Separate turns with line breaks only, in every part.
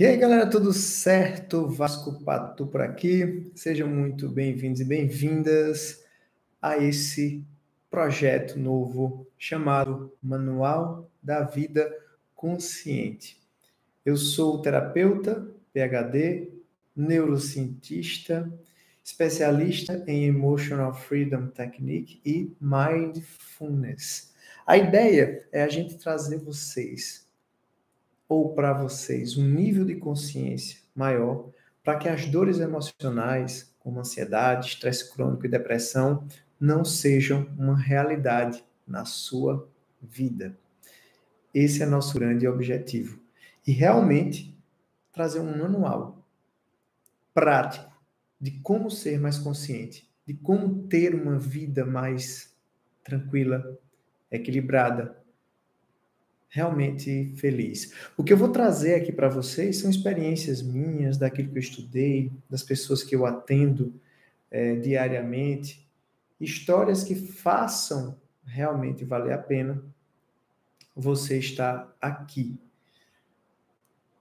E aí, galera, tudo certo? Vasco Pato por aqui. Sejam muito bem-vindos e bem-vindas a esse projeto novo chamado Manual da Vida Consciente. Eu sou terapeuta, PhD, neurocientista, especialista em Emotional Freedom Technique e Mindfulness. A ideia é a gente trazer vocês ou para vocês um nível de consciência maior para que as dores emocionais, como ansiedade, estresse crônico e depressão, não sejam uma realidade na sua vida. Esse é nosso grande objetivo. E realmente trazer um manual prático de como ser mais consciente, de como ter uma vida mais tranquila, equilibrada, realmente feliz. O que eu vou trazer aqui para vocês são experiências minhas, daquilo que eu estudei, das pessoas que eu atendo é, diariamente, histórias que façam realmente valer a pena você estar aqui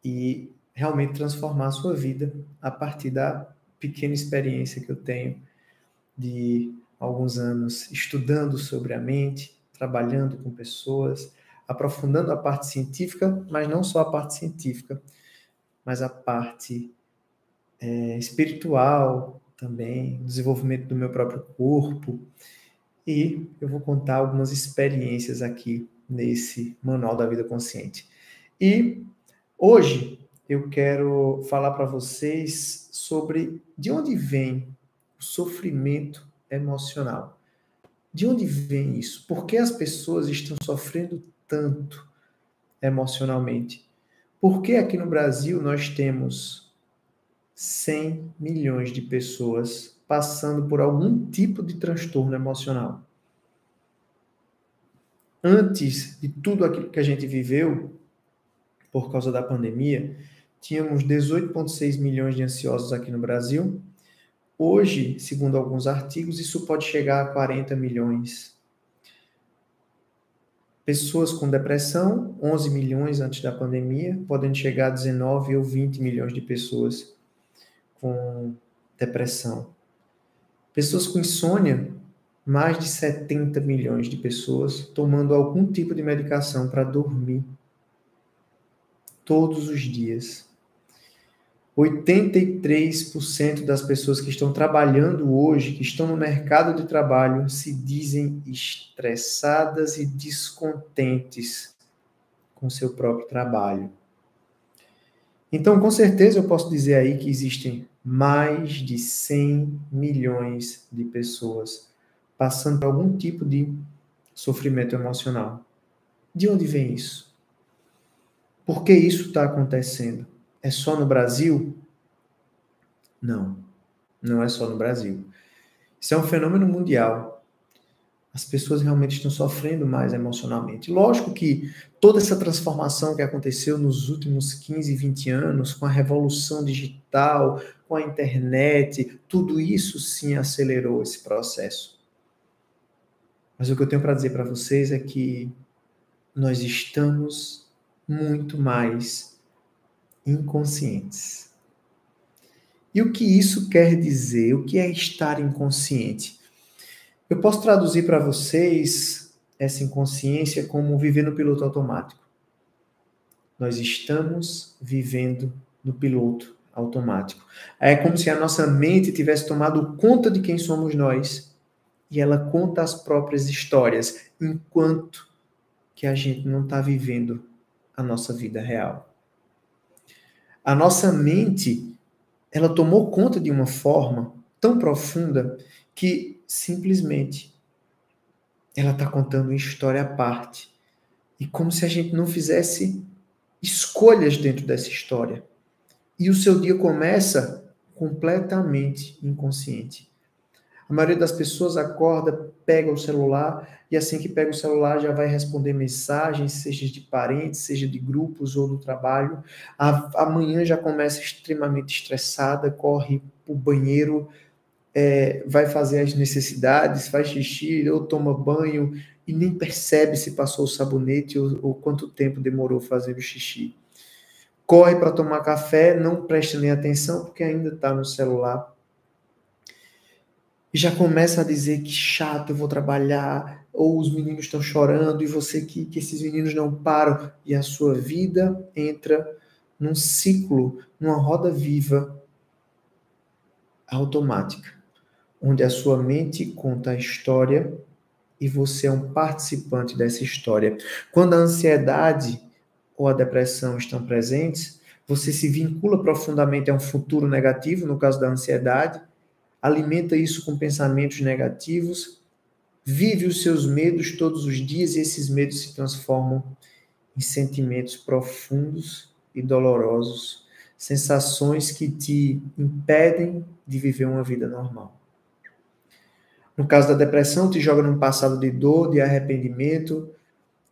e realmente transformar a sua vida a partir da pequena experiência que eu tenho de alguns anos estudando sobre a mente, trabalhando com pessoas, aprofundando a parte científica, mas não só a parte científica, mas a parte é, espiritual também, desenvolvimento do meu próprio corpo. E eu vou contar algumas experiências aqui nesse Manual da Vida Consciente. E hoje eu quero falar para vocês sobre de onde vem o sofrimento emocional. De onde vem isso? Por que as pessoas estão sofrendo tanto emocionalmente? Por que aqui no Brasil nós temos 100 milhões de pessoas passando por algum tipo de transtorno emocional? Antes de tudo aquilo que a gente viveu, por causa da pandemia, tínhamos 18,6 milhões de ansiosos aqui no Brasil. Hoje, segundo alguns artigos, isso pode chegar a 40 milhões Pessoas com depressão, 11 milhões antes da pandemia, podem chegar a 19 ou 20 milhões de pessoas com depressão. Pessoas com insônia, mais de 70 milhões de pessoas tomando algum tipo de medicação para dormir todos os dias. 83% das pessoas que estão trabalhando hoje, que estão no mercado de trabalho, se dizem estressadas e descontentes com seu próprio trabalho. Então, com certeza, eu posso dizer aí que existem mais de 100 milhões de pessoas passando por algum tipo de sofrimento emocional. De onde vem isso? Por que isso está acontecendo? É só no Brasil? Não, não é só no Brasil. Isso é um fenômeno mundial. As pessoas realmente estão sofrendo mais emocionalmente. Lógico que toda essa transformação que aconteceu nos últimos 15, 20 anos, com a revolução digital, com a internet, tudo isso sim acelerou esse processo. Mas o que eu tenho para dizer para vocês é que nós estamos muito mais inconscientes. E o que isso quer dizer? O que é estar inconsciente? Eu posso traduzir para vocês essa inconsciência como viver no piloto automático. Nós estamos vivendo no piloto automático. É como se a nossa mente tivesse tomado conta de quem somos nós e ela conta as próprias histórias, enquanto que a gente não está vivendo a nossa vida real. A nossa mente, ela tomou conta de uma forma tão profunda que simplesmente ela está contando uma história à parte. E como se a gente não fizesse escolhas dentro dessa história. E o seu dia começa completamente inconsciente. A maioria das pessoas acorda, pega o celular e assim que pega o celular já vai responder mensagens, seja de parentes, seja de grupos ou do trabalho. A, amanhã já começa extremamente estressada, corre para o banheiro, é, vai fazer as necessidades, faz xixi ou toma banho e nem percebe se passou o sabonete ou, ou quanto tempo demorou fazendo xixi. corre para tomar café, não presta nem atenção porque ainda está no celular. E já começa a dizer que chato, eu vou trabalhar, ou os meninos estão chorando e você que, que esses meninos não param. E a sua vida entra num ciclo, numa roda viva automática, onde a sua mente conta a história e você é um participante dessa história. Quando a ansiedade ou a depressão estão presentes, você se vincula profundamente a um futuro negativo, no caso da ansiedade, alimenta isso com pensamentos negativos, vive os seus medos todos os dias e esses medos se transformam em sentimentos profundos e dolorosos, sensações que te impedem de viver uma vida normal. No caso da depressão, te joga num passado de dor, de arrependimento,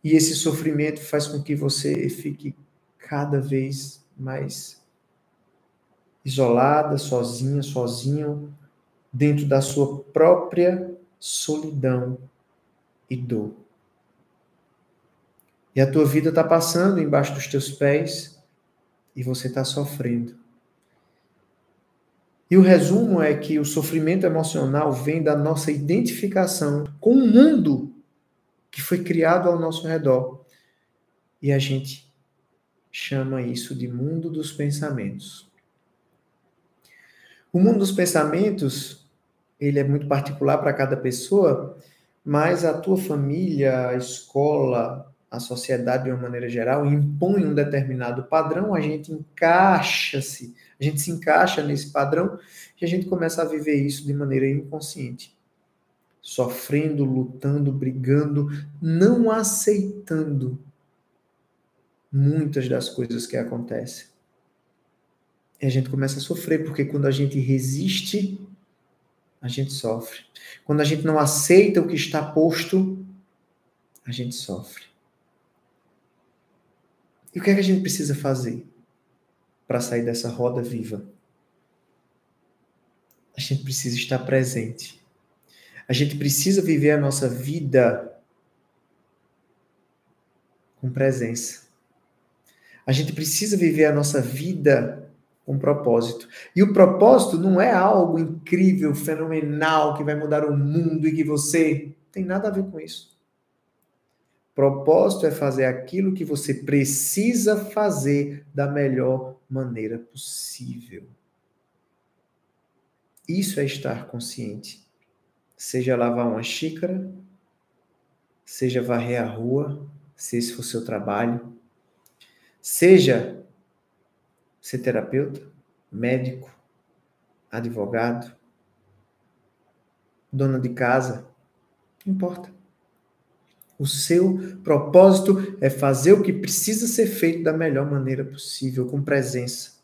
e esse sofrimento faz com que você fique cada vez mais isolada, sozinha, sozinho, dentro da sua própria solidão e dor. E a tua vida está passando embaixo dos teus pés e você está sofrendo. E o resumo é que o sofrimento emocional vem da nossa identificação com o mundo que foi criado ao nosso redor. E a gente chama isso de mundo dos pensamentos. O mundo dos pensamentos, ele é muito particular para cada pessoa, mas a tua família, a escola, a sociedade de uma maneira geral impõe um determinado padrão, a gente encaixa-se, a gente se encaixa nesse padrão e a gente começa a viver isso de maneira inconsciente. Sofrendo, lutando, brigando, não aceitando muitas das coisas que acontecem. E a gente começa a sofrer, porque quando a gente resiste, a gente sofre. Quando a gente não aceita o que está posto, a gente sofre. E o que é que a gente precisa fazer para sair dessa roda viva? A gente precisa estar presente. A gente precisa viver a nossa vida com presença. A gente precisa viver a nossa vida com propósito. E o propósito não é algo incrível, fenomenal, que vai mudar o mundo e que você tem nada a ver com isso. Propósito é fazer aquilo que você precisa fazer da melhor maneira possível. Isso é estar consciente. Seja lavar uma xícara, seja varrer a rua, se esse for seu trabalho, seja ser terapeuta, médico, advogado, dona de casa, não importa. O seu propósito é fazer o que precisa ser feito da melhor maneira possível, com presença,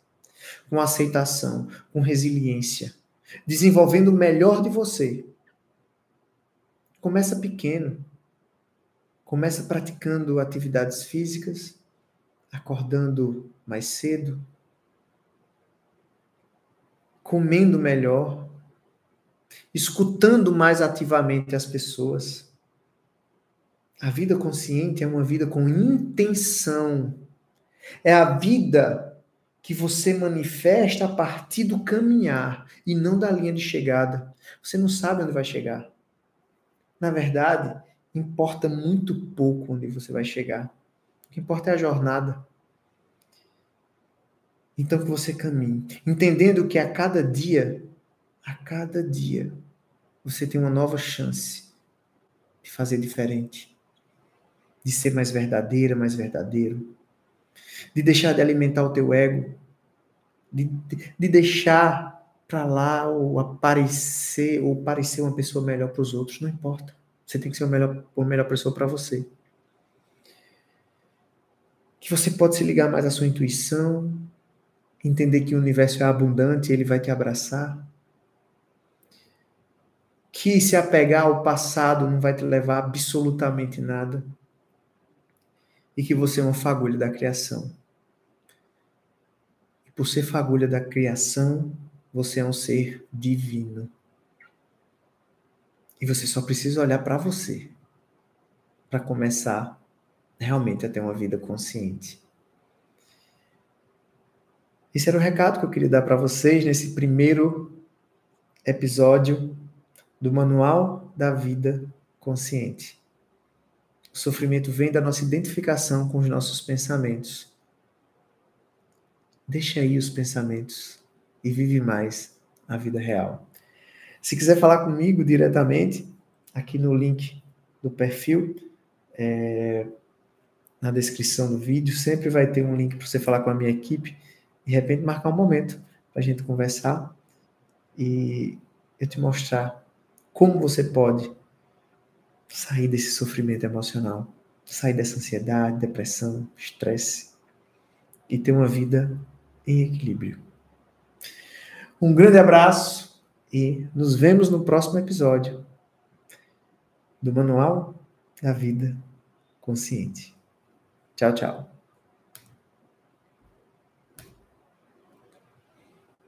com aceitação, com resiliência, desenvolvendo o melhor de você. Começa pequeno. Começa praticando atividades físicas, acordando mais cedo, comendo melhor, escutando mais ativamente as pessoas a vida consciente é uma vida com intenção. É a vida que você manifesta a partir do caminhar e não da linha de chegada. Você não sabe onde vai chegar. Na verdade, importa muito pouco onde você vai chegar. O que importa é a jornada. Então que você caminhe, entendendo que a cada dia, a cada dia, você tem uma nova chance de fazer diferente. De ser mais verdadeira, mais verdadeiro, de deixar de alimentar o teu ego, de, de, de deixar para lá ou aparecer ou parecer uma pessoa melhor para os outros, não importa. Você tem que ser a melhor, a melhor pessoa para você. Que você pode se ligar mais à sua intuição, entender que o universo é abundante, ele vai te abraçar. Que se apegar ao passado não vai te levar absolutamente nada e que você é uma fagulha da criação. E por ser fagulha da criação, você é um ser divino. E você só precisa olhar para você para começar realmente a ter uma vida consciente. Esse era o recado que eu queria dar para vocês nesse primeiro episódio do Manual da Vida Consciente. O sofrimento vem da nossa identificação com os nossos pensamentos. Deixa aí os pensamentos e vive mais a vida real. Se quiser falar comigo diretamente, aqui no link do perfil, é, na descrição do vídeo, sempre vai ter um link para você falar com a minha equipe de repente marcar um momento para a gente conversar e eu te mostrar como você pode sair desse sofrimento emocional, sair dessa ansiedade, depressão, estresse e ter uma vida em equilíbrio. Um grande abraço e nos vemos no próximo episódio do Manual da Vida Consciente. Tchau, tchau.